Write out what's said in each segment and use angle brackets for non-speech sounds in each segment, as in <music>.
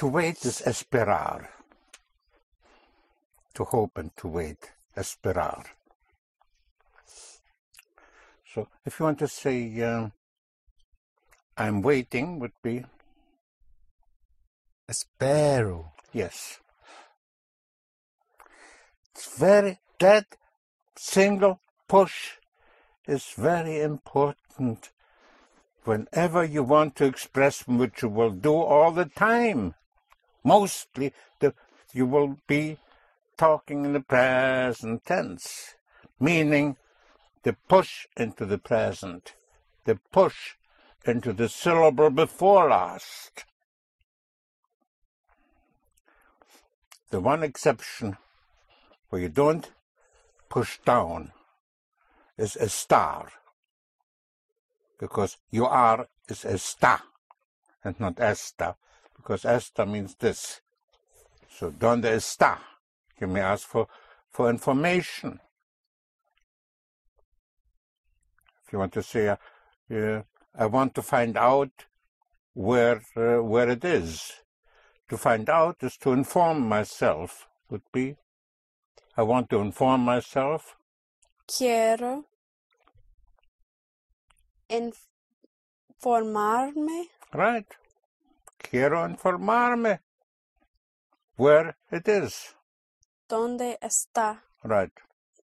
To wait is esperar. To hope and to wait, esperar. So if you want to say, um, I'm waiting would be, Espero. yes. It's very, that single push is very important whenever you want to express which you will do all the time. Mostly you will be talking in the present tense, meaning the push into the present, the push into the syllable before last. The one exception where you don't push down is a star, because you are is a star and not esta, because esta means this. So donde está? You may ask for, for information. If you want to say, uh, uh, I want to find out where uh, where it is. To find out is to inform myself. Would be, I want to inform myself. Quiero informarme Right. Quiero informarme where it is. dónde está. Right.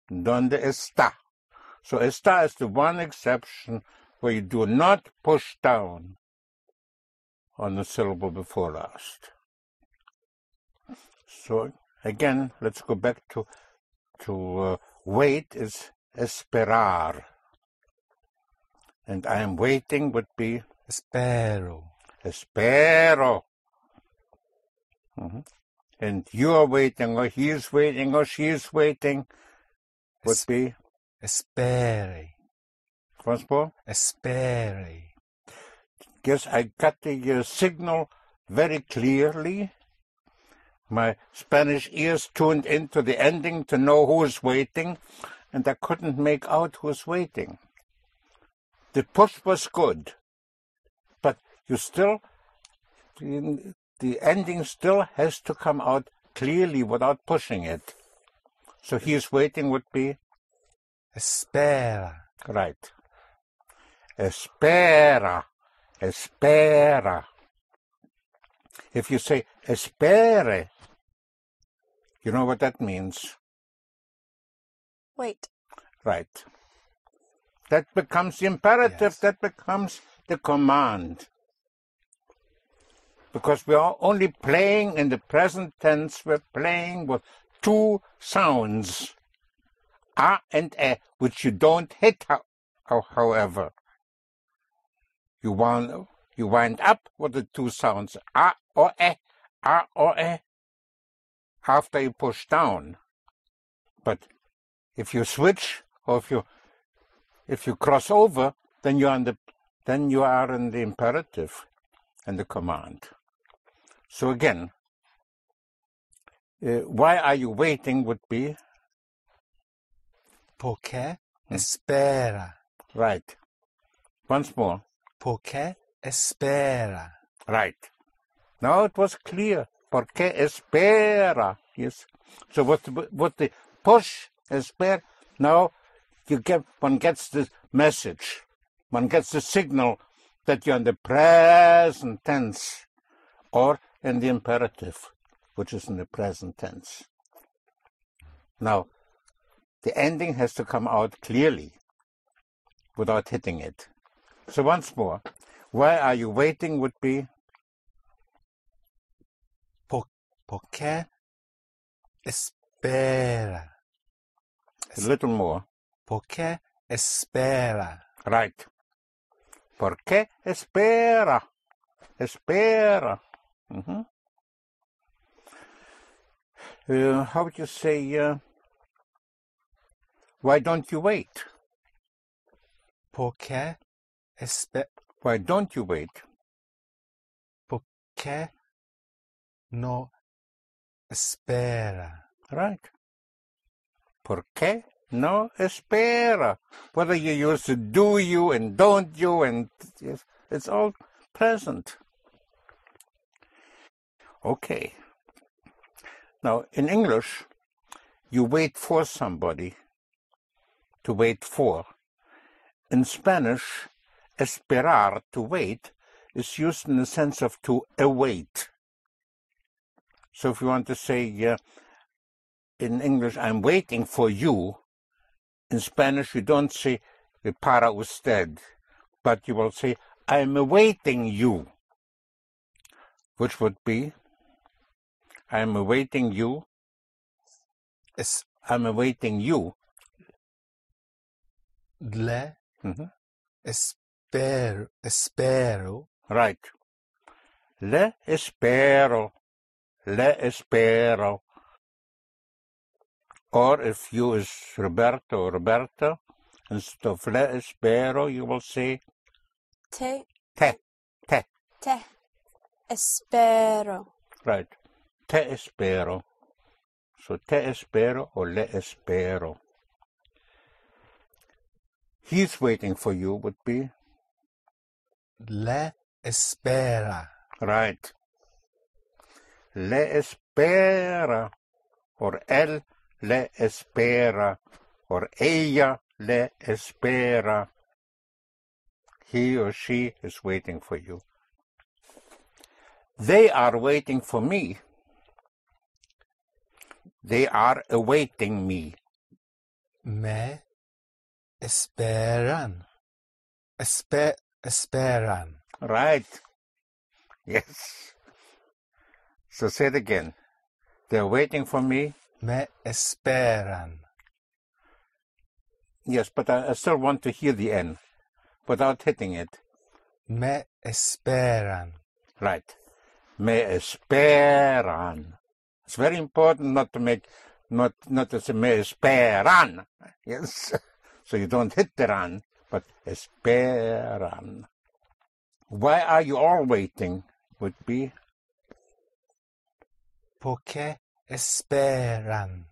Donde está? So está is the one exception where you do not push down on the syllable before last. So again, let's go back to to uh, wait is esperar, and I am waiting would be Espero. Espero. Mhm. And you are waiting, or he is waiting, or she is waiting would Es- be Espere. once more. Espere. Yes, I got the uh, signal very clearly. My Spanish ears tuned into the ending to know who is waiting, and I couldn't make out who's waiting. The push was good, you still, the, the ending still has to come out clearly without pushing it. So he is waiting would be Espera. Right. Espera. Espera. If you say espere, you know what that means, Wait. right? That becomes the imperative, Yes. that becomes the command. Because we are only playing in the present tense, we're playing with two sounds, a and e, which you don't hit, ho- ho- however. You wind, you wind up with the two sounds, a or e, a or e, after you push down. But if you switch, or if you if you cross over, then you are in the then you are in the imperative and the command. So again, uh, why are you waiting would be Porque espera. right. Once more, Porque espera. right. Now it was clear. Porque espera. Yes. So what the, what the push espera. Now you get one gets the message. One gets the signal that you're in the present tense or in the imperative, which is in the present tense. Now, the ending has to come out clearly without hitting it. So once more, why are you waiting would be Porque espera. a little more. Porque espera. Right. ¿Por qué espera? Espera. Mhm. Uh, how would you say, uh, why don't you wait? Porque espe Why don't you wait? porque no espera. Right. ¿Por qué no espera? Whether you use do you and don't you and it's all present. Okay. Now, in English, you wait for somebody. To wait for. In Spanish, esperar, to wait, is used in the sense of to await. So if you want to say uh, in English, I'm waiting for you, in Spanish you don't say para usted, but you will say, I'm awaiting you, which would be, I'm awaiting you, I'm awaiting you. le espero, espero, Right. Le espero. Le espero. Or if you is Roberto or Roberta, instead of le espero, you will say Te, te, te. te espero. Right. Te espero. So te espero or le espero. He's waiting for you would be le espera, right. Le espera or él le espera or ella le espera. He or she is waiting for you. They are waiting for me. They are awaiting me. me esperan, espe, esperan, Right. Yes. So say it again. They're waiting for me. me esperan, Yes, but I, I still want to hear the N without hitting it. me esperan, Right. Me esperan. It's very important not to make, not, not to say esperan. Yes. <laughs> So you don't hit the run, but esperan. Why are you all waiting? Would be porque esperan,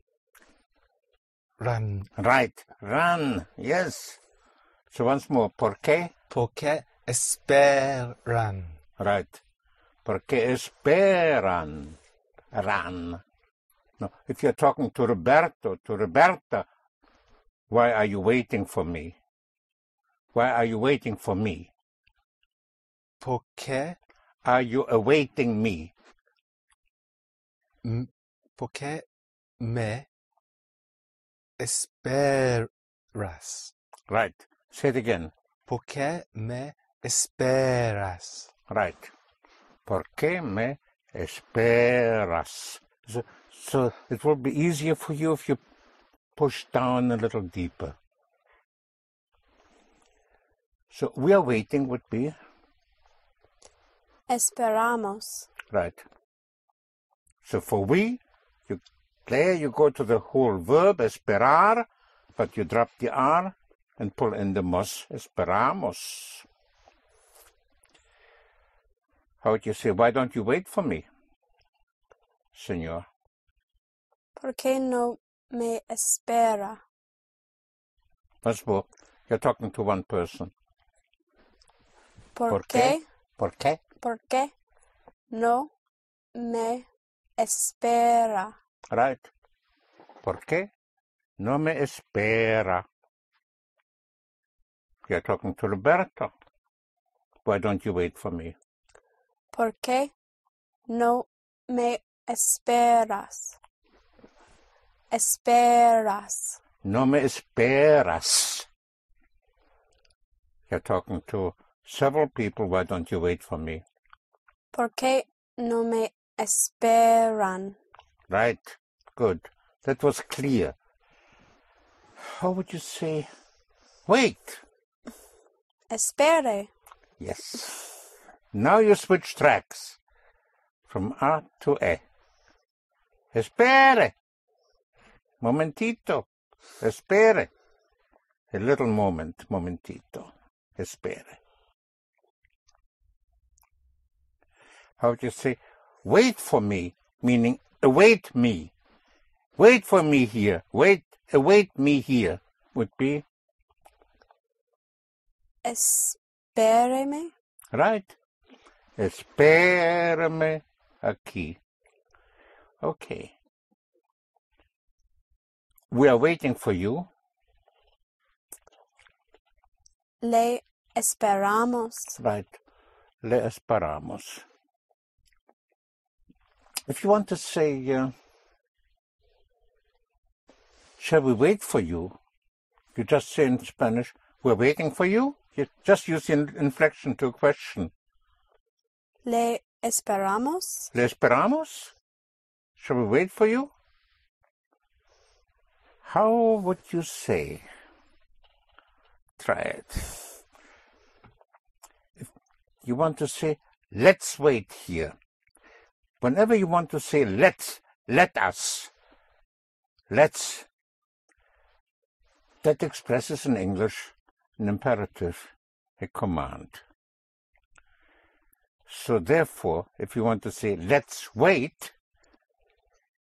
Run. right. Run. Yes. So once more. ¿Por qué? porque esperan, Right. Porque esperan. Ran. No, if you're talking to Roberto, to Roberta, why are you waiting for me? Why are you waiting for me? porque, Are you awaiting me? m- porque me esperas, Right. Say it again. porque me esperas, Right. ¿Por qué me esperas? So, so it will be easier for you if you push down a little deeper. So we are waiting would be Esperamos. right. So for we, you there you go to the whole verb esperar, but you drop the R and pull in the mos. Esperamos. How would you say, why don't you wait for me, senor? ¿Por qué no me espera? Once more, you're talking to one person. ¿Por, ¿Por qué? qué? ¿Por qué? ¿Por qué no me espera? Right. ¿Por qué? No me espera. You're talking to Roberto. Why don't you wait for me? ¿Por qué no me esperas? Esperas. No me esperas. You're talking to several people. Why don't you wait for me? ¿Por qué no me esperan? Right. Good. That was clear. How would you say? Wait. Espere. Yes. Now you switch tracks from A to E. Espere. Momentito. Espere. A little moment. Momentito. Espere. How would you say? Wait for me, meaning await me. Wait for me here. Wait, await me here would be Espéreme. Right. Espérame. aquí. Okay. We are waiting for you. Le esperamos. Right. Le esperamos. If you want to say, uh, shall we wait for you? You just say in Spanish, we're waiting for you. You just use the inflection to a question. Le esperamos. Le esperamos? Shall we wait for you? How would you say? Try it. If you want to say, let's wait here. Whenever you want to say, let's, let us, let's, that expresses in English an imperative, a command. So therefore, if you want to say, let's wait,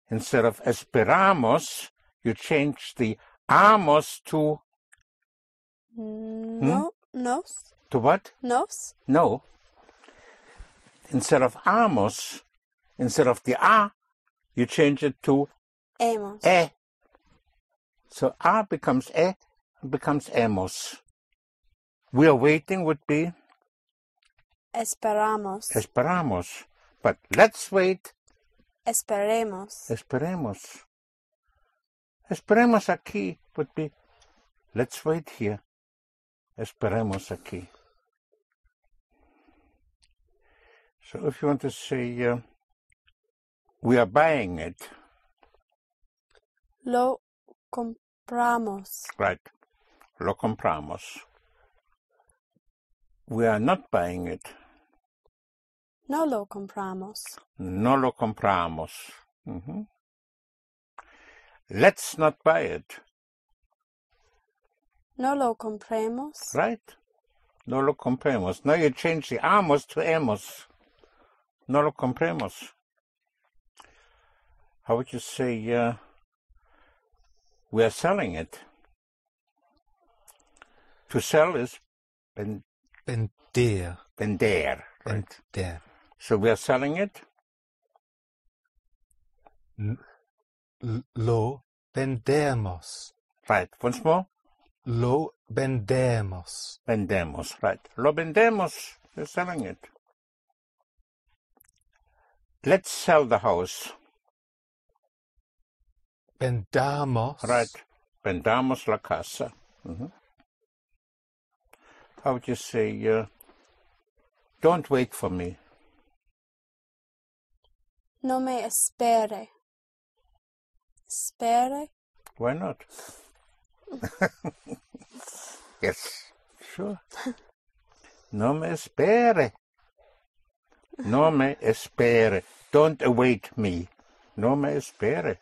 instead of esperamos, you change the amos to, mm, hmm? No, nos, to what? nos. No. Instead of amos, instead of the a, you change it to Hemos. e. So a becomes e, becomes emos. We are waiting would be Esperamos. esperamos. But let's wait, Esperemos. esperemos. Esperemos aquí would be let's wait here. Esperemos aquí. So if you want to say uh, we are buying it, Lo compramos. right? Lo compramos. We are not buying it. No lo compramos. No lo compramos. Mhm. Let's not buy it, No lo compremos. right? No lo compremos. Now you change the amos to hemos. No lo compremos. How would you say uh, we are selling it? To sell is ven- Vender. vender, right? Vender. So we are selling it. Lo vendemos. Right. Once more. Lo vendemos. Vendemos, right. Lo vendemos. We're selling it. Let's sell the house. Vendamos. Right. Vendamos la casa. Mhm. How would you say, uh, don't wait for me. No me espere. Espere. Why not? <laughs> yes, sure. No me espere. No me espere. Don't await me. No me espere.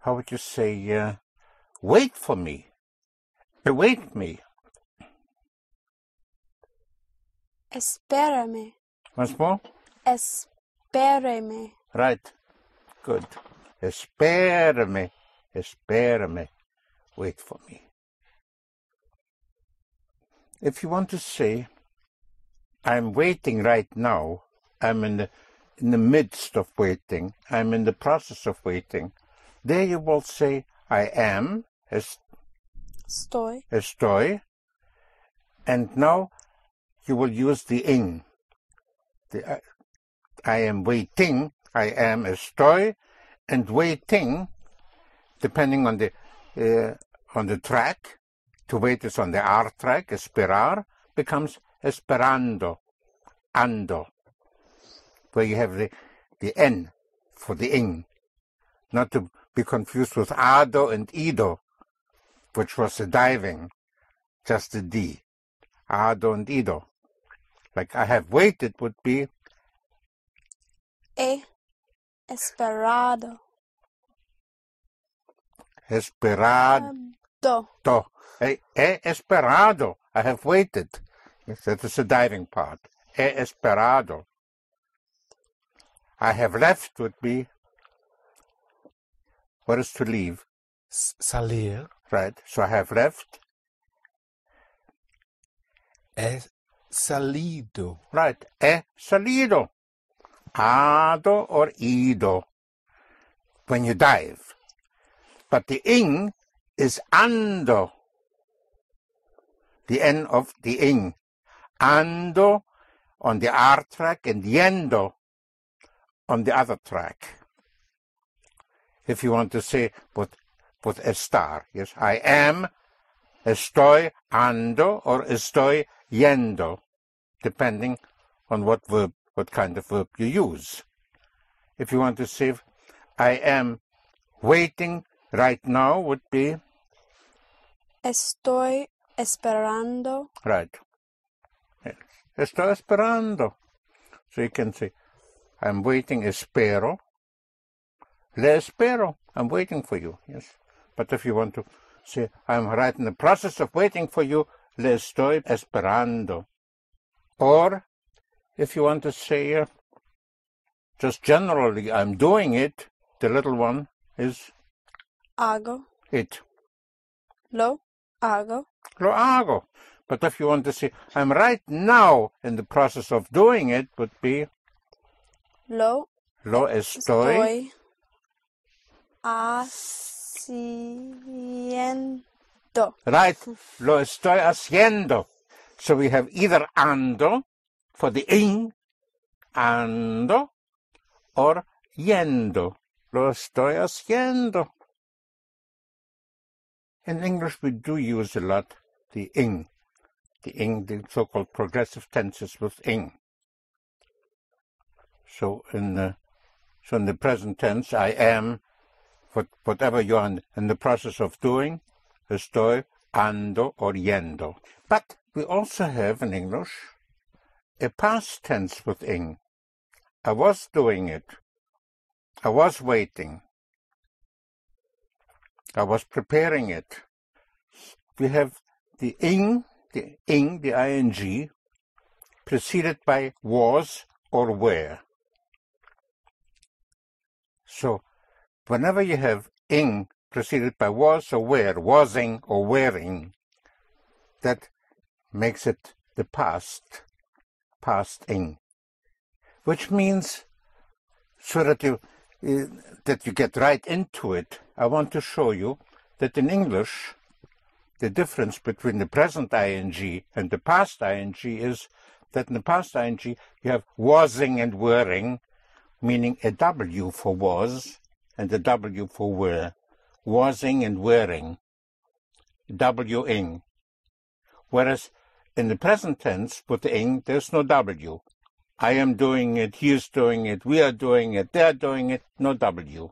How would you say, uh, wait for me? Await me. Espérame. Once more? Espéreme. Right. Good. Espérame. Espérame. Wait for me. If you want to say, I'm waiting right now, I'm in the, in the midst of waiting, I'm in the process of waiting, there you will say, I am, es- Estoy. estoy, and now you will use the ing. The, uh, I am waiting, I am estoy, and waiting, depending on the uh, on the track, to wait is on the R track, esperar, becomes esperando, ando, where you have the, the N for the ing, not to be confused with ado and ido, which was the diving, just the D, ado and ido. Like I have waited would be He esperado. esperado. Do. He, he esperado. I have waited. That is the diving part. He esperado. I have left would be what is to leave, Salir. right? So I have left. He salido, Right. He salido. Ado or ido. When you dive. But the ing is ando. The end of the ing. Ando on the R track and yendo on the other track. If you want to say with, with estar. Yes, I am, estoy ando or estoy yendo, depending on what verb, what kind of verb you use. If you want to say I am waiting right now would be Estoy esperando. right. Yes. Estoy esperando. So you can say I'm waiting, espero. Le espero. I'm waiting for you. Yes. But if you want to say I'm right in the process of waiting for you, le estoy esperando. Or if you want to say uh, just generally I'm doing it, the little one is Hago. it. Lo hago. Lo hago. But if you want to say I'm right now in the process of doing it, would be Lo lo estoy, estoy haciendo. right. Lo estoy haciendo. So we have either ando for the ing, ando, or yendo. Lo estoy haciendo. In English, we do use a lot the ing, the ing, the so-called progressive tenses with ing. So in the so in the present tense, I am, what, whatever you're in, in the process of doing, estoy, ando, or yendo. But we also have in English a past tense with ing. I was doing it. I was waiting. I was preparing it. We have the ing, the ing, the ing, preceded by was or were. So, whenever you have ing preceded by was or were, wasing or wearing, that makes it the past, past ing, which means so that you uh, that you get right into it. I want to show you that in English, the difference between the present ing and the past ing is that in the past ing you have wasing and wearing, meaning a W for was and a W for were, wasing and wearing, W-ing. Whereas in the present tense with the ing, there's no W. I am doing it, he is doing it, we are doing it, they are doing it, no W.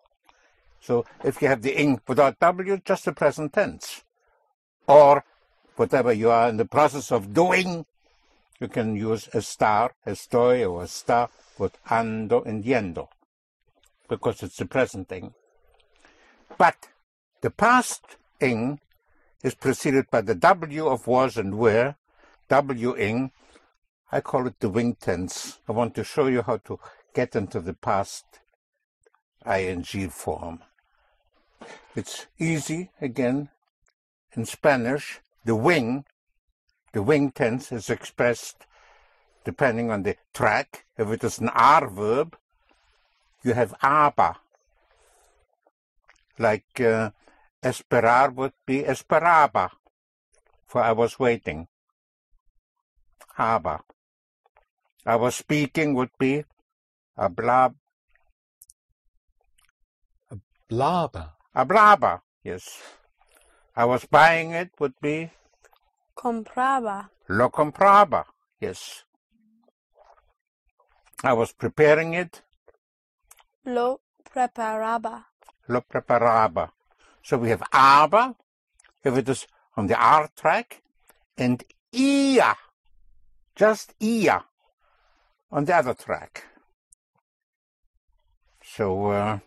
So if you have the ing without W, just the present tense. Or whatever you are in the process of doing, you can use estar, estoy, or a star with ando and yendo, because it's the present ing. But the past ing is preceded by the W of was and were, W ing. I call it the wing tense. I want to show you how to get into the past ing form. It's easy, again, in Spanish, the wing, the wing tense is expressed depending on the track. If it is an R verb, you have aber. Like uh, esperar would be esperaba, for I was waiting. Aber. I was speaking would be hablab, blaba, hablaba, yes. I was buying it would be Compraba. lo compraba, yes. I was preparing it, Lo preparaba. lo preparaba. So we have aber, if it is on the R track, and ia, just ia, on the other track. So uh,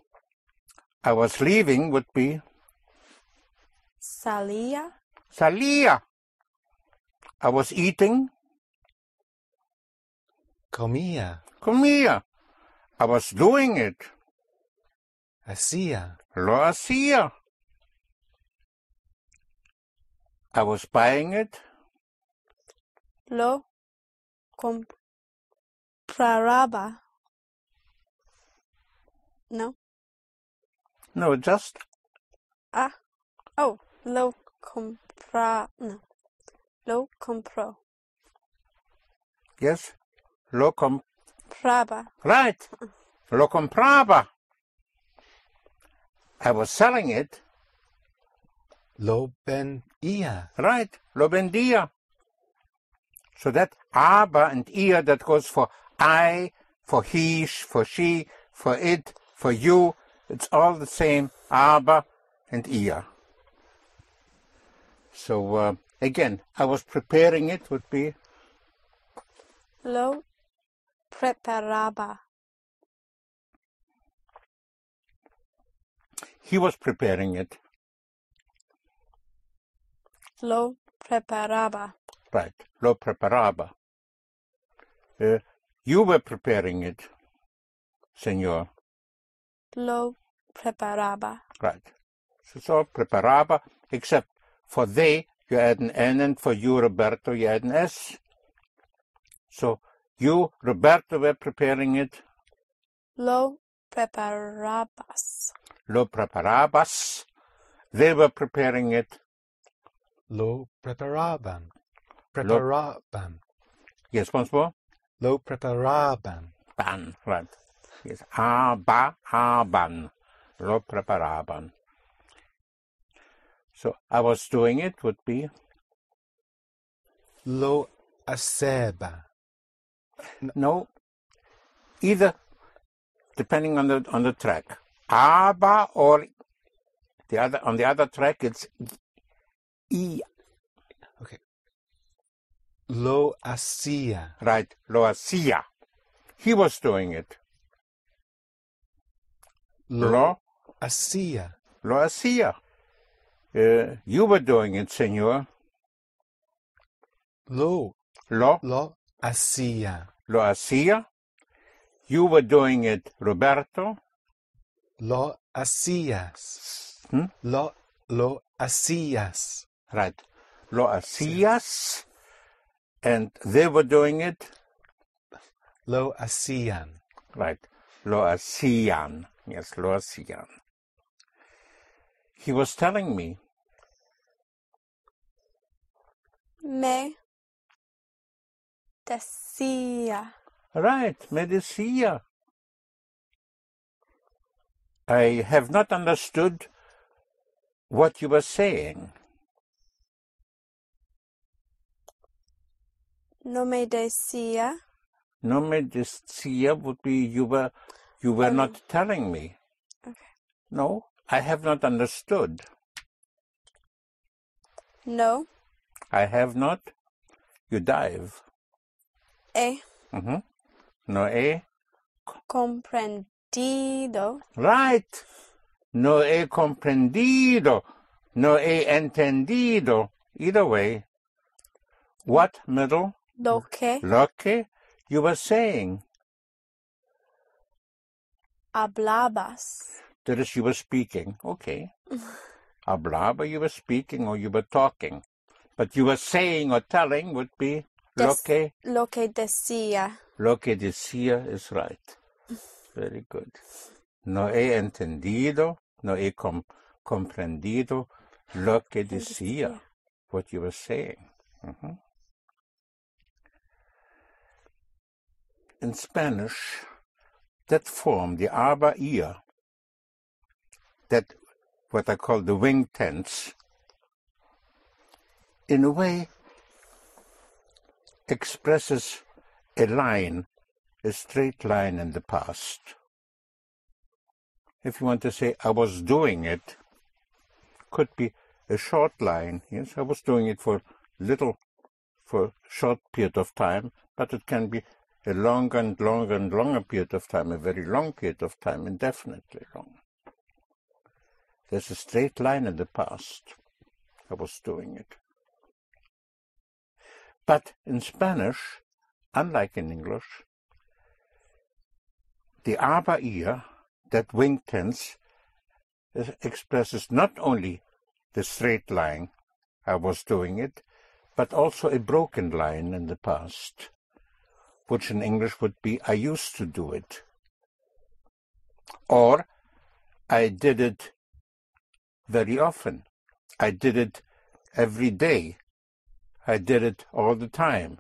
I was leaving would be Salía. salía. I was eating, comía, comía. I was doing it, hacía, lo hacía. I was buying it, Lo compraraba. No. No, just Ah. Oh, lo compra. No. Lo compro. yes. Lo com Praba. right. Lo compraba. I was selling it. Lo benía. Right. Lo vendía. So that aber and ihr that goes for I, for he, for she, for it, for you. It's all the same. Aber and ihr. So uh, again, I was preparing it would be Lo preparaba. he was preparing it. Lo preparaba. Right. Lo preparaba. Uh, you were preparing it, senor. Lo preparaba. Right. So it's all preparaba, except for they, you add an N, and for you, Roberto, you add an S. So you, Roberto, were preparing it. Lo preparabas. Lo preparabas. They were preparing it. Lo preparaban. Preparaban. Yes, once more. Lo preparaban. Ban, right. Yes, aba, aban. Lo preparaban. So I was doing it would be Lo aceba. no, either depending on the on the track, aba or the other on the other track it's e Lo hacía. right lo hacía. He was doing it. Lo hacía. lo hacía. Uh, you were doing it, señor. Lo. Lo Lo hacía. lo hacía. You were doing it, Roberto. Lo hacías. Hmm? Lo, lo hacías. Right. Lo hacías. And they were doing it. Lo Asian. Right. Lo Asian. Yes, lo Asian. He was telling me, Me decía. right, me decía. I have not understood what you were saying. No me decía. No me decía would be you were you were Um, not telling me. Okay. No, I have not understood. No I have not. You dive. he hmm No he. comprendido. Right. No he comprendido. No he entendido. Either way. What middle? Lo que Lo que you were saying. hablabas. That is, you were speaking. Okay. <laughs> Hablaba, you were speaking or you were talking. But you were saying or telling would be lo que, Lo que decía. lo que decía is right. <laughs> Very good. No he entendido, no he com- comprendido lo que decía, what you were saying. Mhm. In Spanish, that form, the aber ihr, that what I call the wing tense, in a way expresses a line, a straight line in the past. If you want to say, I was doing it, could be a short line. Yes, I was doing it for little, for short period of time, but it can be a longer and longer and longer period of time, a very long period of time, indefinitely long. There's a straight line in the past. I was doing it. But in Spanish, unlike in English, the aber ihr, that wing tense, expresses not only the straight line, I was doing it, but also a broken line in the past. Which in English would be I used to do it. Or I did it very often. I did it every day. I did it all the time.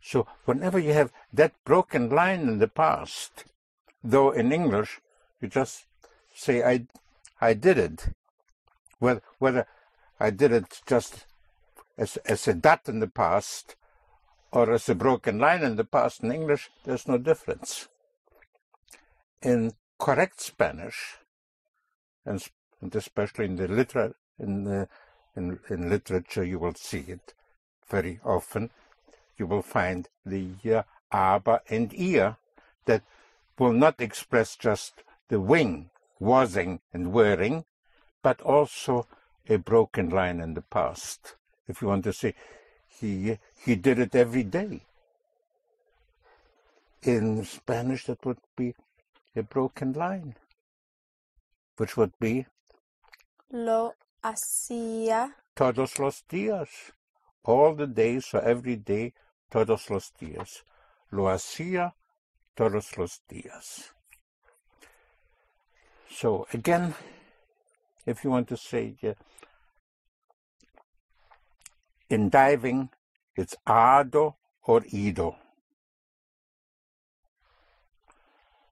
So whenever you have that broken line in the past, though in English you just say I, I did it, whether, whether I did it just as, as a dot in the past or as a broken line in the past in English, there's no difference. In correct Spanish, and, especially in the liter in the in, in literature, you will see it very often. You will find the uh, aber and ear that will not express just the wing, wasing and wearing, but also a broken line in the past. If you want to say, he he did it every day. In Spanish, that would be a broken line, which would be Lo hacía todos los días. All the days, or every day, todos los días. Lo hacía todos los días. So again, if you want to say uh, in diving, it's ado or ido.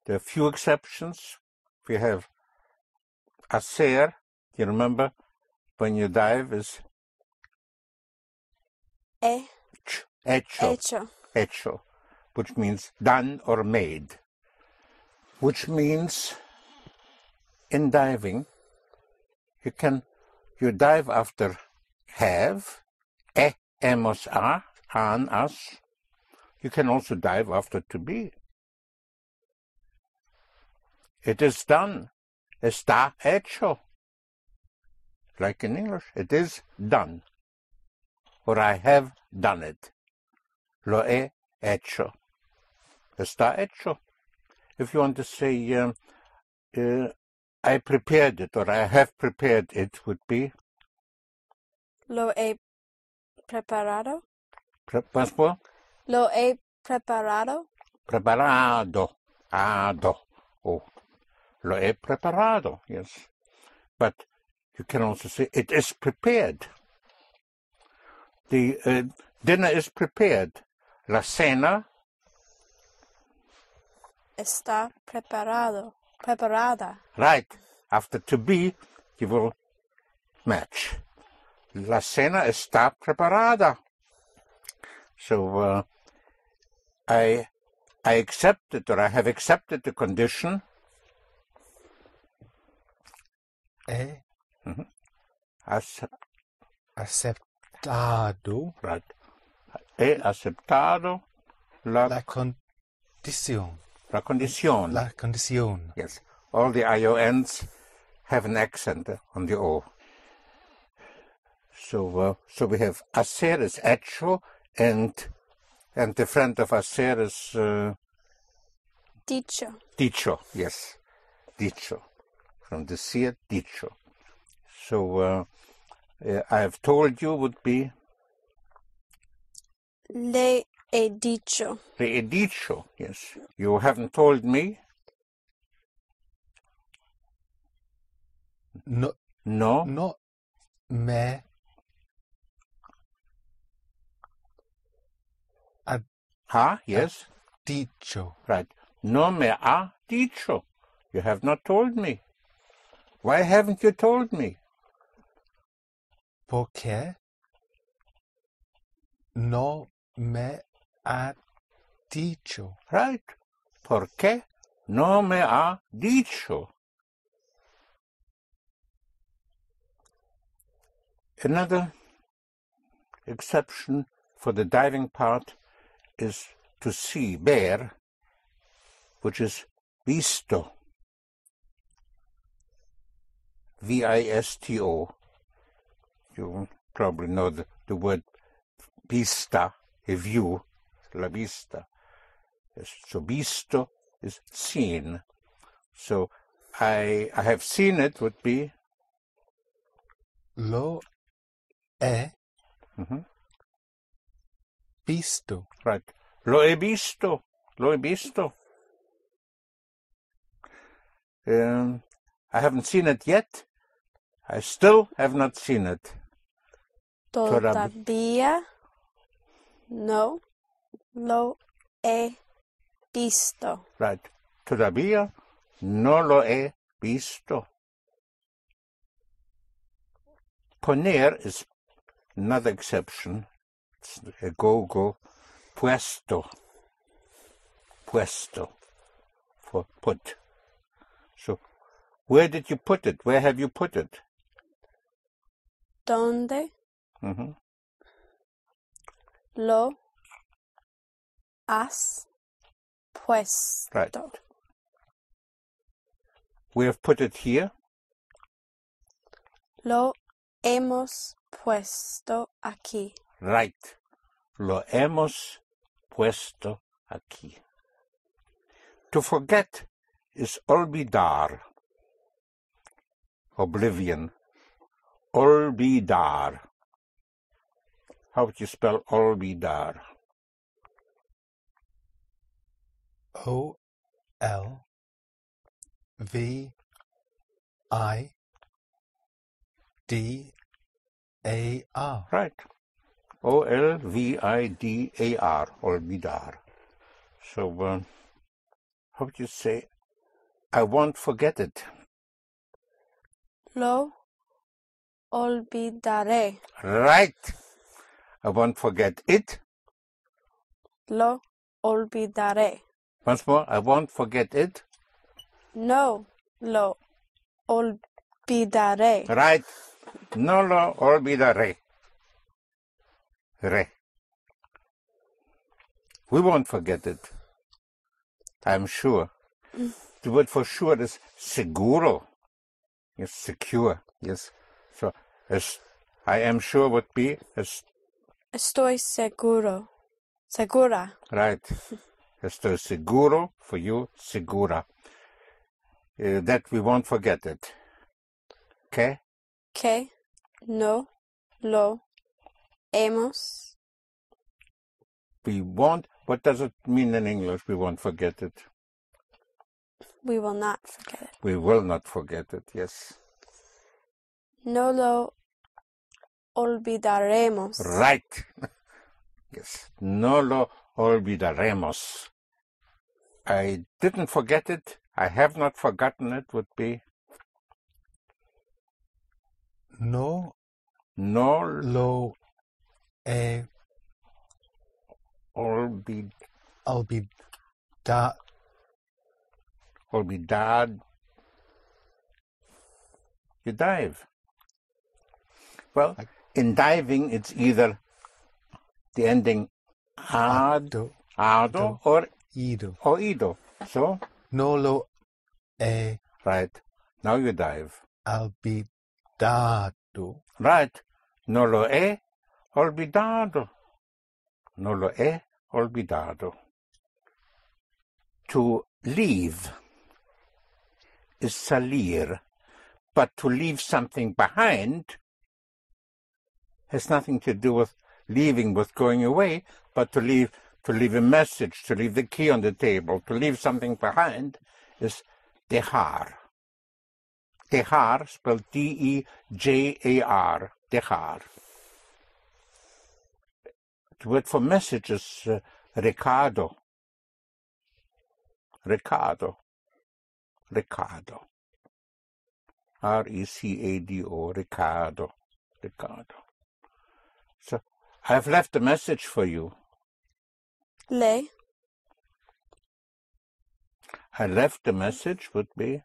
There are few exceptions. We have hacer. You remember when you dive is he ch- hecho, hecho. hecho, which means done or made. Which means in diving, you can you dive after have, e, a, an, us. You can also dive after to be. It is done. Está hecho. Like in English, it is done. Or I have done it. Lo he hecho. Está hecho. If you want to say, um, uh, I prepared it or I have prepared it, would be Lo he preparado. pre- once Lo he preparado. preparado. Ado. Oh, lo he preparado. Yes, but you can also say it is prepared. The uh, dinner is prepared. La cena Está preparado. Preparada. Right. After to be, you will match. La cena está preparada. So uh, I I accepted or I have accepted the condition. He As, aceptado right. He aceptado la, la condición. la condición. La condición. Yes. All the IONs have an accent on the O. So, uh, so we have hacer is hecho, and and the friend of hacer is uh, Dicho. dicho. Yes, dicho. From the decir, dicho. So uh, uh, I have told you would be Le he dicho. le he dicho. Yes, you haven't told me. No, No, no me ha. Yes, dicho. Right. No me ha dicho. You have not told me. Why haven't you told me? Porque no me ha dicho. Right. ¿Por qué no me ha dicho? Another exception for the diving part is to see, ver, which is visto. V-I-S-T-O. You probably know the, the word vista, a view, la vista. So visto is seen. So I I have seen it would be Lo he Mhm. Visto. right. Lo he visto. lo he visto. Um, I haven't seen it yet. I still have not seen it. Todavía no lo he visto. Right. Todavía no lo he visto. Poner is another exception. It's a go-go. Puesto. Puesto. For put. So, where did you put it? Where have you put it? ¿Dónde hmm lo has puesto? Right. We have put it here. Lo hemos puesto aquí. Right. Lo hemos puesto aquí. To forget is olvidar. Oblivion. Olvidar. How would you spell olvidar? O L V I D A R. Right. O L V I D A R. Olvidar. So, um, how would you say? I won't forget it. Lo olvidaré. Right. I won't forget it. Lo olvidaré. Once more, I won't forget it. No lo olvidaré. Right. No lo olvidaré. Re. We won't forget it. I'm sure. The word for sure is seguro. Yes, secure. Yes. So, as I am sure would be as Estoy seguro. Segura. right. <laughs> Estoy seguro for you, segura. Uh, that we won't forget it. Okay? Que no lo hemos. We won't. What does it mean in English? We won't forget it. We will not forget it. We will not forget it. Yes. No lo olvidaremos. Right. <laughs> yes. No lo olvidaremos. I didn't forget it. I have not forgotten it would be No no lo he olvid olvidar. dad. You dive. Well, in diving, it's either the ending ad, Do, ado, or ido. oído. So, No lo he right. Now you dive. olvidado. Right. No lo he olvidado. No lo he olvidado. To leave is salir, but to leave something behind has nothing to do with leaving, with going away, but to leave to leave a message, to leave the key on the table, to leave something behind is dejar. Dejar, spelled D-E-J-A-R, dejar. The word for message is uh, recado. Recado. Recado. R-E-C-A-D-O, recado. Recado. So, I've left a message for you. Le I left a message would be,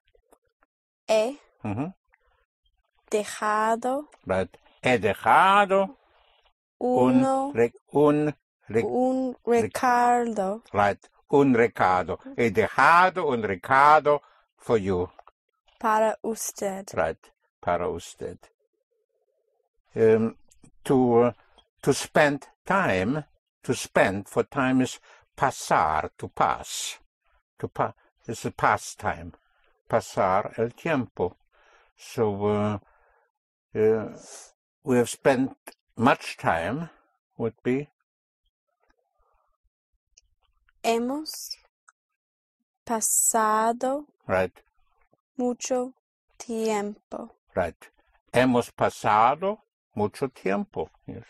he mhm, dejado right, he dejado uno, un, rec, un, un Ricardo right, un recado. He dejado un recado for you. para usted. Right, para usted. Um, to, uh, to spend time, to spend for time is pasar, to pass. To pa is a pastime. Pasar el tiempo. So, uh, uh, we have spent much time, would be hemos pasado right? mucho tiempo. Right. Hemos pasado mucho tiempo. Yes.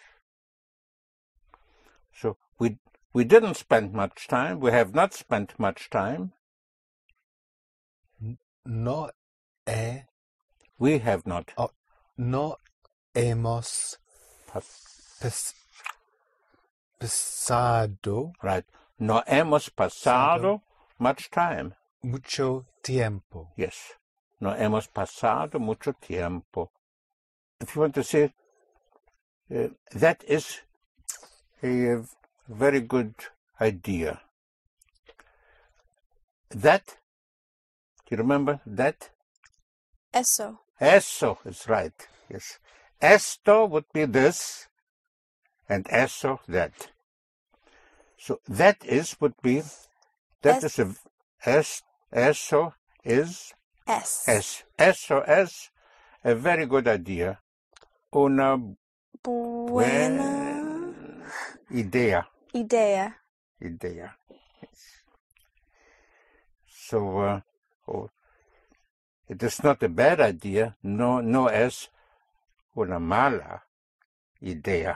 So we we didn't spend much time. We have not spent much time. No he, We have not. Oh, no hemos Pas- pas- pasado right. No hemos pasado much time. mucho tiempo. Yes. No hemos pasado mucho tiempo. If you want to say, uh, that is a very good idea. That, do you remember that? Eso. Eso is right. Yes. Esto would be this, and eso that. So that is would be, that Es- is a, es, eso is Es. Es, eso es a very good idea. Una Buena buena idea. idea. Idea. So, uh, oh, it is not a bad idea. No, no es una mala idea.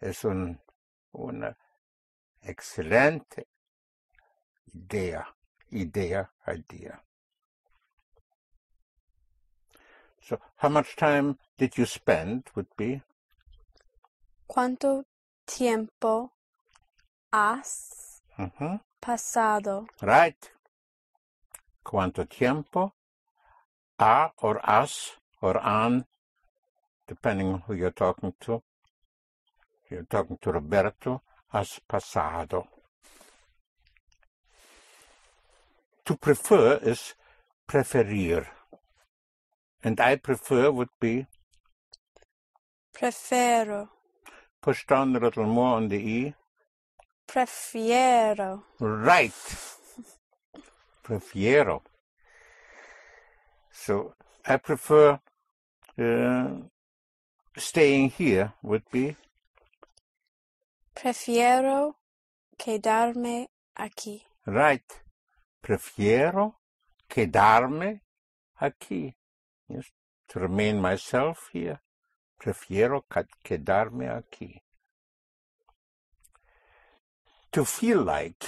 Es un, una excelente idea. Idea, idea. So, how much time did you spend would be? ¿Cuánto tiempo has Mhm. pasado? Right. ¿Cuánto tiempo? A or as or an, depending on who you're talking to. If you're talking to Roberto, has pasado. To prefer is preferir. And I prefer would be Prefiero. push down a little more on the E. Prefiero. Right. Prefiero. So I prefer Uh, staying here would be Prefiero quedarme aquí. right. Prefiero quedarme aquí. Yes, to remain myself here. Prefiero quedarme aquí. To feel like.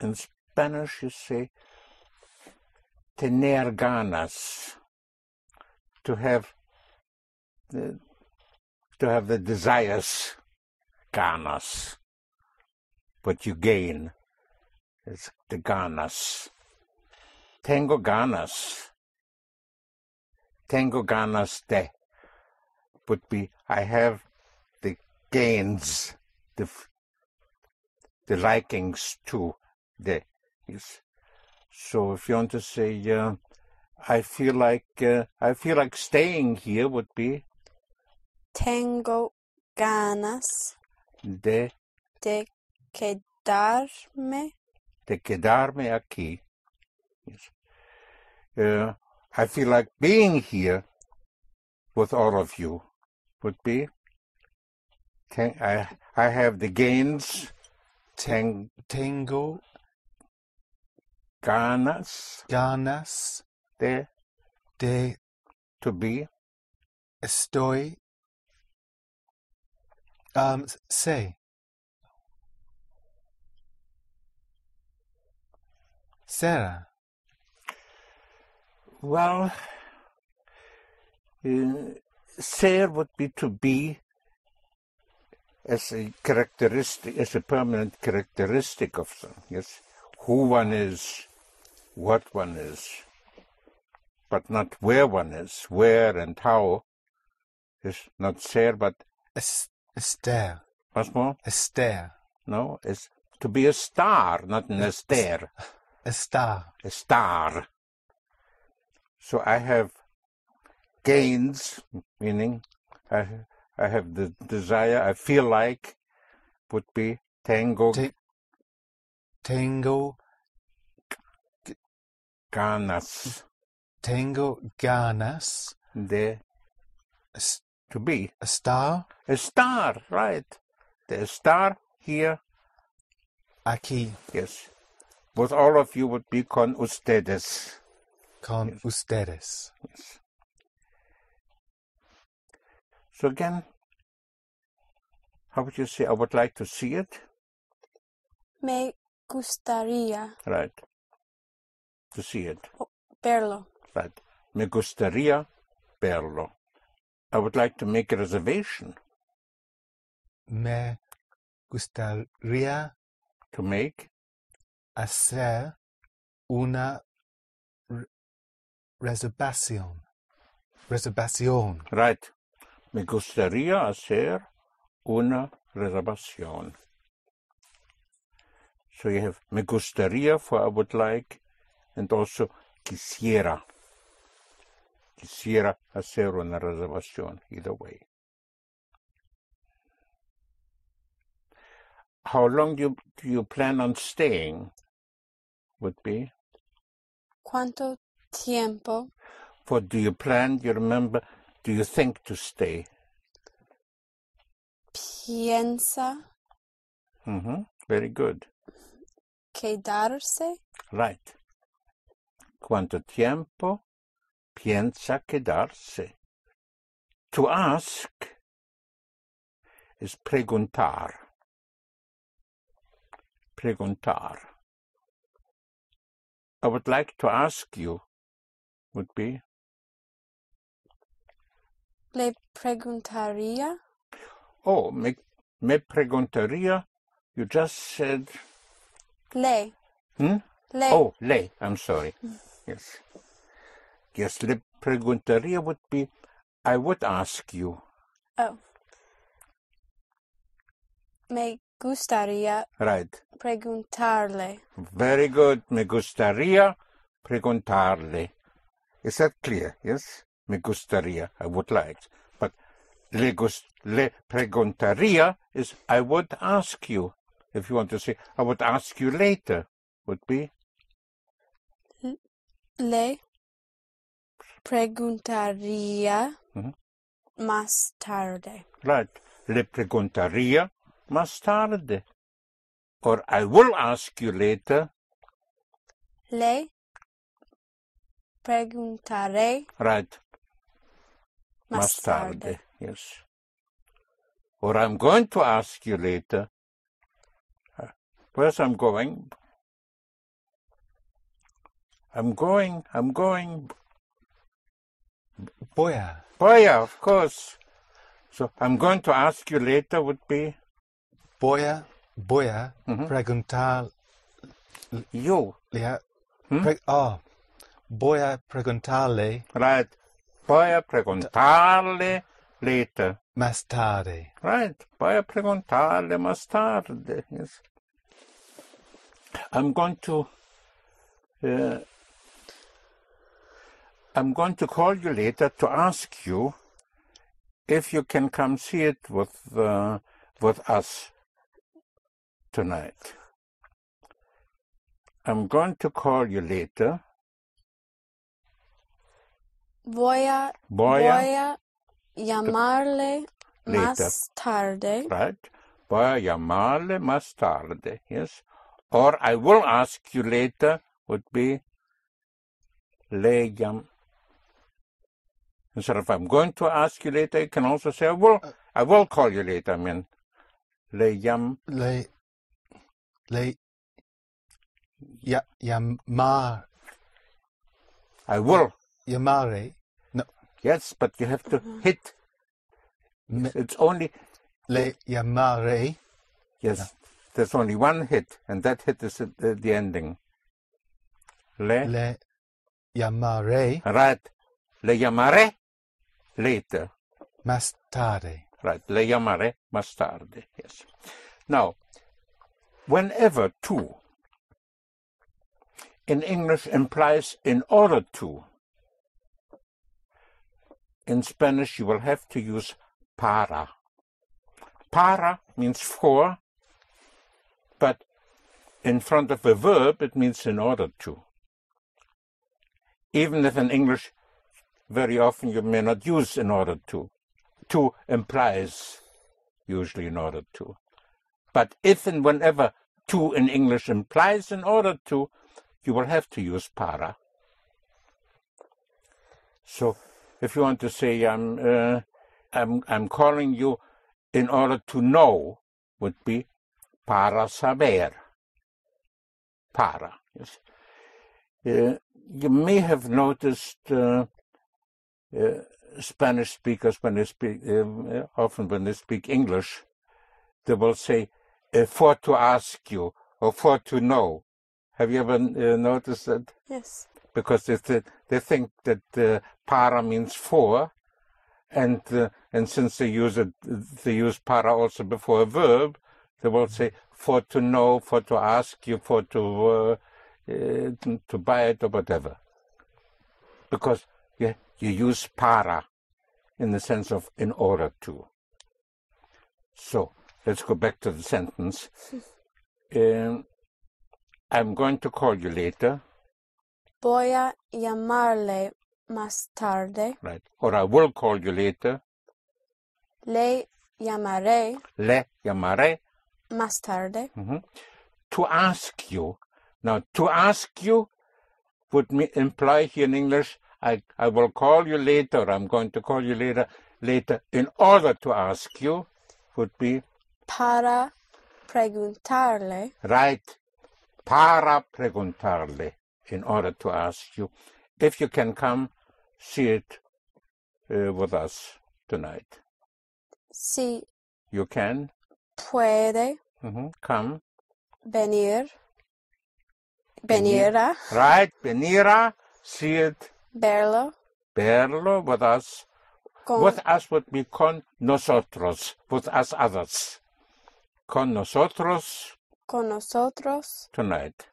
In Spanish you say tener ganas. To have the, to have the desires, ganas. What you gain is the ganas. Tengo ganas. Tengo ganas de would be I have the gains, the the likings to the. So if you want to say, uh, I feel like uh, I feel like staying here would be Tengo ganas de de quedarme de quedarme aquí. Yes. Uh, I feel like being here with all of you would be. Ten, I I have the gains, ten Tengo ganas ganas de de to be estoy um say Sarah well. Uh, ser would be to be as a characteristic, as a permanent characteristic of some. Yes, who one is, what one is, but not where one is. Where and how is not ser, but es, Esther once more. A Esther No, is to be a star, not an Esther. Estar a star. A star. So I have gains, meaning I I have the desire. I feel like would be tango Te- Tengo ganas tengo ganas de es- to be estar a star, right? The star here, Aquí yes. With all of you would be con ustedes. con ustedes. yes. So again, how would you say, I would like to see it? Me gustaría Right. To see it. verlo. Right. Me gustaría verlo. I would like to make a reservation Me gustaría to make. hacer una re- reservación. Reservación. Right. Me gustaría hacer una reservación. So you have me gustaría for I would like and also quisiera. Quisiera hacer una reservación, either way. How long do you, do you plan on staying? Would be. ¿Cuánto tiempo For do you plan, do you remember, do you think to stay? piensa Mm-hmm. Very good. quedarse? Right. ¿Cuánto tiempo piensa quedarse? To ask is preguntar. Preguntar. I would like to ask you would be Le preguntaría. oh me, me preguntaría you just said Le. hmm? Le. Oh, le. I'm sorry. Yes. Yes, le preguntaría would be, I would ask you. Oh. Me gustaría Right. preguntarle. Very good. Me gustaría preguntarle. Is that clear? Yes? Me gustaría. I would like. But le, gus, le preguntaría is, I would ask you. If you want to say, I would ask you later, would be, Le preguntaría más tarde. Right. Le preguntaría más tarde. Or I will ask you later. Le preguntaré Right. más, Más tarde. Yes. Or I'm going to ask you later. Uh, Where's I'm going? I'm going, I'm going. Voy a. Oh of course. So I'm going to ask you later would be Voy a. Voy a Mhm. preguntar. you. le- Hmm? pre- oh. Voy a preguntarle Right. Voy a preguntarle later. más tarde. Right. Voy a preguntarle más tarde. Yes. I'm going to. Uh, I'm going to call you later to ask you if you can come see it with uh, with us tonight. I'm going to call you later. Voy a, Voy a- voy a llamarle Later. más tarde. right? Voy a llamarle más tarde, yes? Or I will ask you later would be le llam. Instead of I'm going to ask you later, you can also say I will, uh, I will call you later. I mean, le yam. Le. Le. Ya, llamar. I will. Yamare. No. Yes, but you have to hit. Me, It's only, le yamare. yes, there's only one hit, and that hit is the, the ending. Le, Le llamaré right. Le llamaré later. más tarde. Right, le llamaré más tarde. Yes. Now, whenever to in English implies in order to, in Spanish you will have to use para. Para means for, but in front of a verb it means in order to. Even if in English very often you may not use in order to to implies usually in order to. But if and whenever to in English implies in order to, you will have to use para. So if you want to say I'm uh, I'm I'm calling you in order to know would be para saber. Para. Yes. Uh, you may have noticed uh, Spanish speakers when they speak um, uh, often when they speak English, they will say uh, for to ask you or for to know. Have you ever uh, noticed that? Yes. because they th- they think that uh, para means for, and uh, and since they use it, they use para also before a verb. They will say for to know, for to ask you, for to uh, uh, to buy it or whatever. Because you you use para in the sense of in order to. So let's go back to the sentence. Um, I'm going to call you later. Voy a llamarle más tarde. Right. Or I will call you later. Le llamaré Le llamaré. más tarde. Mhm. To ask you. Now, to ask you would imply here in English, I, I will call you later, I'm going to call you later, later, in order to ask you, would be Para preguntarle. right. Para preguntarle, in order to ask you. If you can come, see it uh, with us tonight. Si You can puede mhm, come. venir. Venir a Right, venira, see it, verlo verlo with us. con With us would be con nosotros, with us others. Con nosotros con nosotros tonight,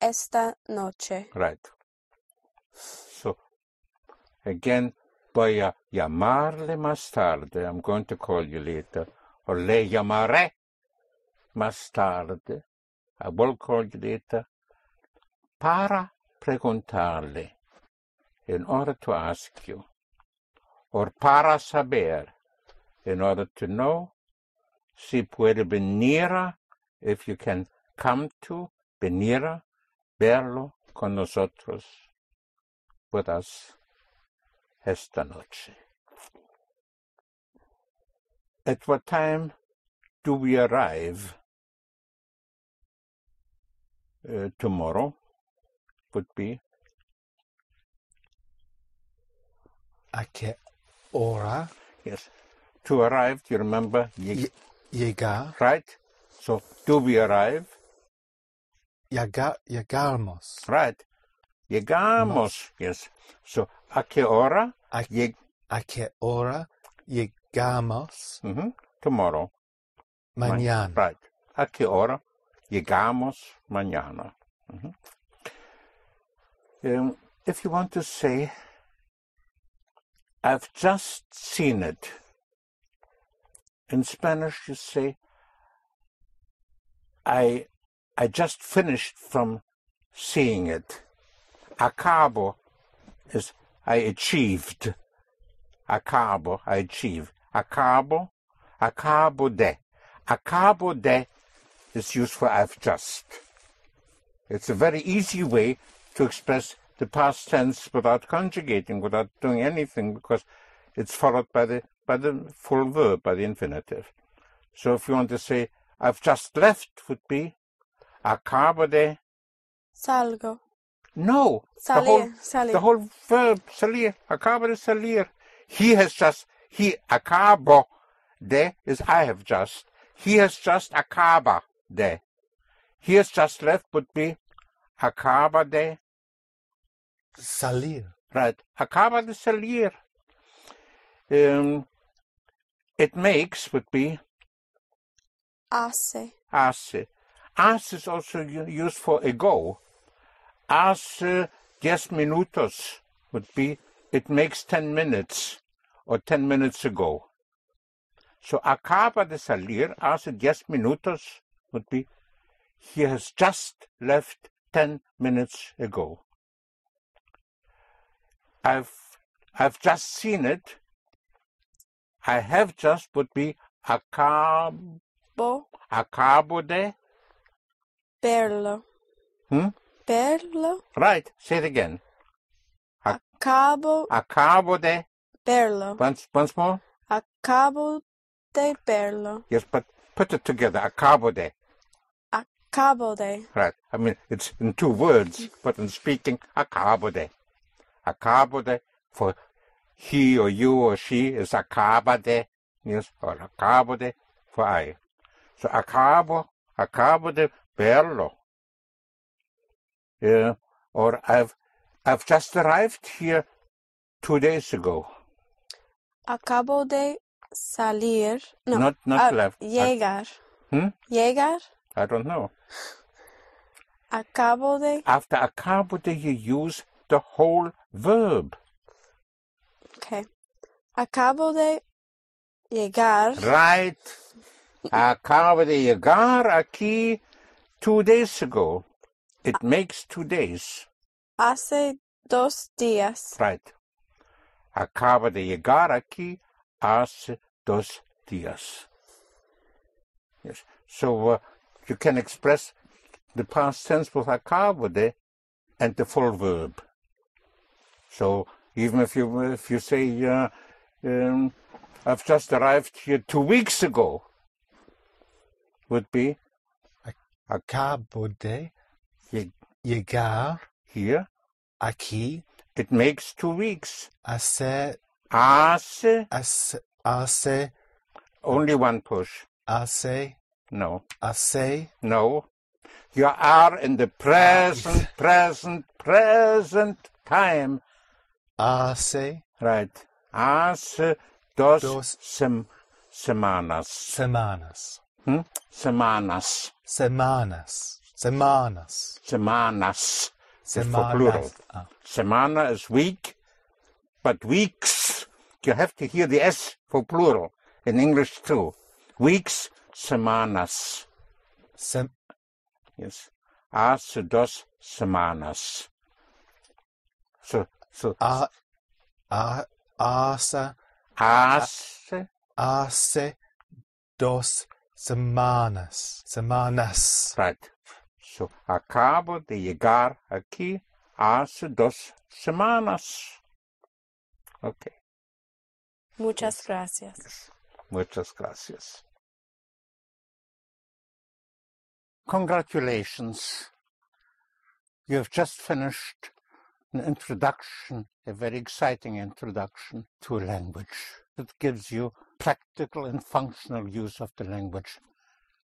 esta noche. right. So, again, voy a llamarle más tarde. I'm going to call you later. Or le llamaré más tarde. I will call you later. Para preguntarle. In order to ask you. Or para saber. In order to know. Si puede venir if you can come to, venir verlo con nosotros, with us, esta noche. At what time do we arrive? Uh, tomorrow would be ¿A qué hora yes. To arrive, do you remember? Ye- llegar? right? So do we arrive? Llegar, llegamos. Right. Llegamos. Yes. So a qué hora? ¿A, Lleg- a qué hora llegamos mhm, Tomorrow. mañana? Right. ¿A qué hora? Llegamos mañana. Mhm. Um, if you want to say, I've just seen it. In Spanish, you say, I, I just finished from seeing it. Acabo is I achieved. Acabo, I achieve. Acabo, acabo de. Acabo de is used for I've just. It's a very easy way to express the past tense without conjugating, without doing anything, because it's followed by the by the full verb, by the infinitive. So if you want to say I've just left would be acabo de Salgo. no. the whole Salir. Salir. the whole verb salir, acabo de salir. He has just he acabo de is I have just. He has just acaba de. He has just left would be acaba de Salir. right. Acaba de salir. Um, it makes would be Hace. hace. Hace is also used for ago. Hace diez minutos would be it makes ten minutes or ten minutes ago. So acaba de salir hace diez minutos would be he has just left ten minutes ago. I've I've just seen it. I have just would be acab Bo. acabo de. Verlo. Hmm? Verlo. Right. Say it again. Acabo Acabo de. verlo. Once, once more. Acabo de verlo. Yes, but put it together. Acabo de. Acabo de. Right. I mean, it's in two words, but in speaking, acabo de. Acabo de for he or you or she is acaba de. Yes, or acabode for I. So acabo, acabo de verlo. Yeah, or I've, I've just arrived here two days ago. Acabo de salir. No. Not, not ah, left. I, Llegar. Hmm? Llegar. I don't know. Acabo de. After acabo de, you use the whole verb. Okay. Acabo de llegar. Right. Acabo de llegar aquí two days ago. It makes two days. Hace dos días. Right. Acaba de llegar aquí hace dos días. Yes. So uh, you can express the past tense with acabo de and the full verb. So even if you if you say uh, um, I've just arrived here two weeks ago, would be Acabo de Ye- llegar here. aquí It makes two weeks. hace, Hace hace, hace, only one push. hace, No. hace, No. You are in the present, <laughs> present, present time. Hace Right. Hace dos, Dos. sem- semanas. semanas. Hmm? Semanas. Semanas. Semanas. Semanas. Is for Semanas. plural. Ah, Semana is week, but weeks, you have to hear the S for plural in English too. Weeks, semanas. sem, Yes. Hace dos semanas. So, so, a, a, hace, hace hace dos semanas. Semanas. Right. So, acabo de llegar aquí hace dos semanas. Okay. Muchas gracias. Muchas gracias. Congratulations. You have just finished an introduction, a very exciting introduction to a language that gives you practical and functional use of the language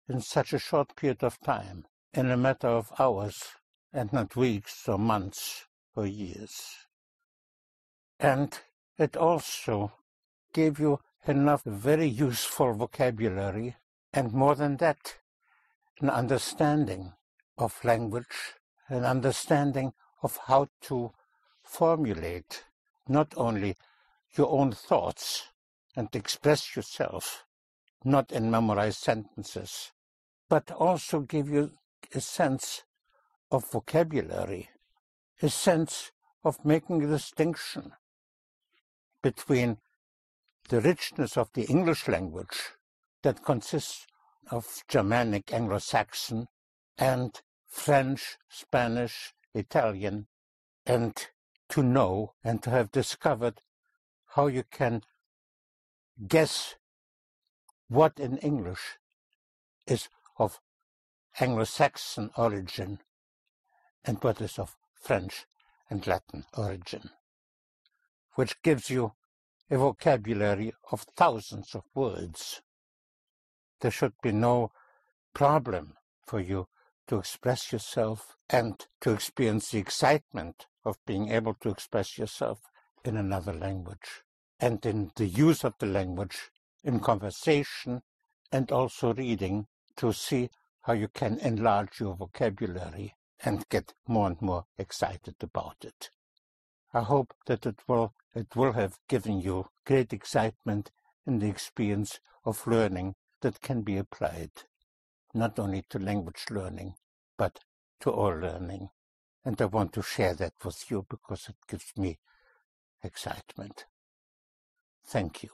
in such a short period of time, in a matter of hours and not weeks or months or years. And it also gave you enough very useful vocabulary and more than that, an understanding of language, an understanding of how to formulate not only your own thoughts and express yourself, not in memorized sentences, but also give you a sense of vocabulary, a sense of making a distinction between the richness of the English language that consists of Germanic, Anglo-Saxon, and French, Spanish, Italian, and to know and to have discovered how you can guess what in English is of Anglo-Saxon origin and what is of French and Latin origin, which gives you a vocabulary of thousands of words. There should be no problem for you to express yourself and to experience the excitement of being able to express yourself in another language and in the use of the language in conversation and also reading to see how you can enlarge your vocabulary and get more and more excited about it. I hope that it will it will have given you great excitement in the experience of learning that can be applied not only to language learning but to all learning. And I want to share that with you because it gives me excitement. Thank you.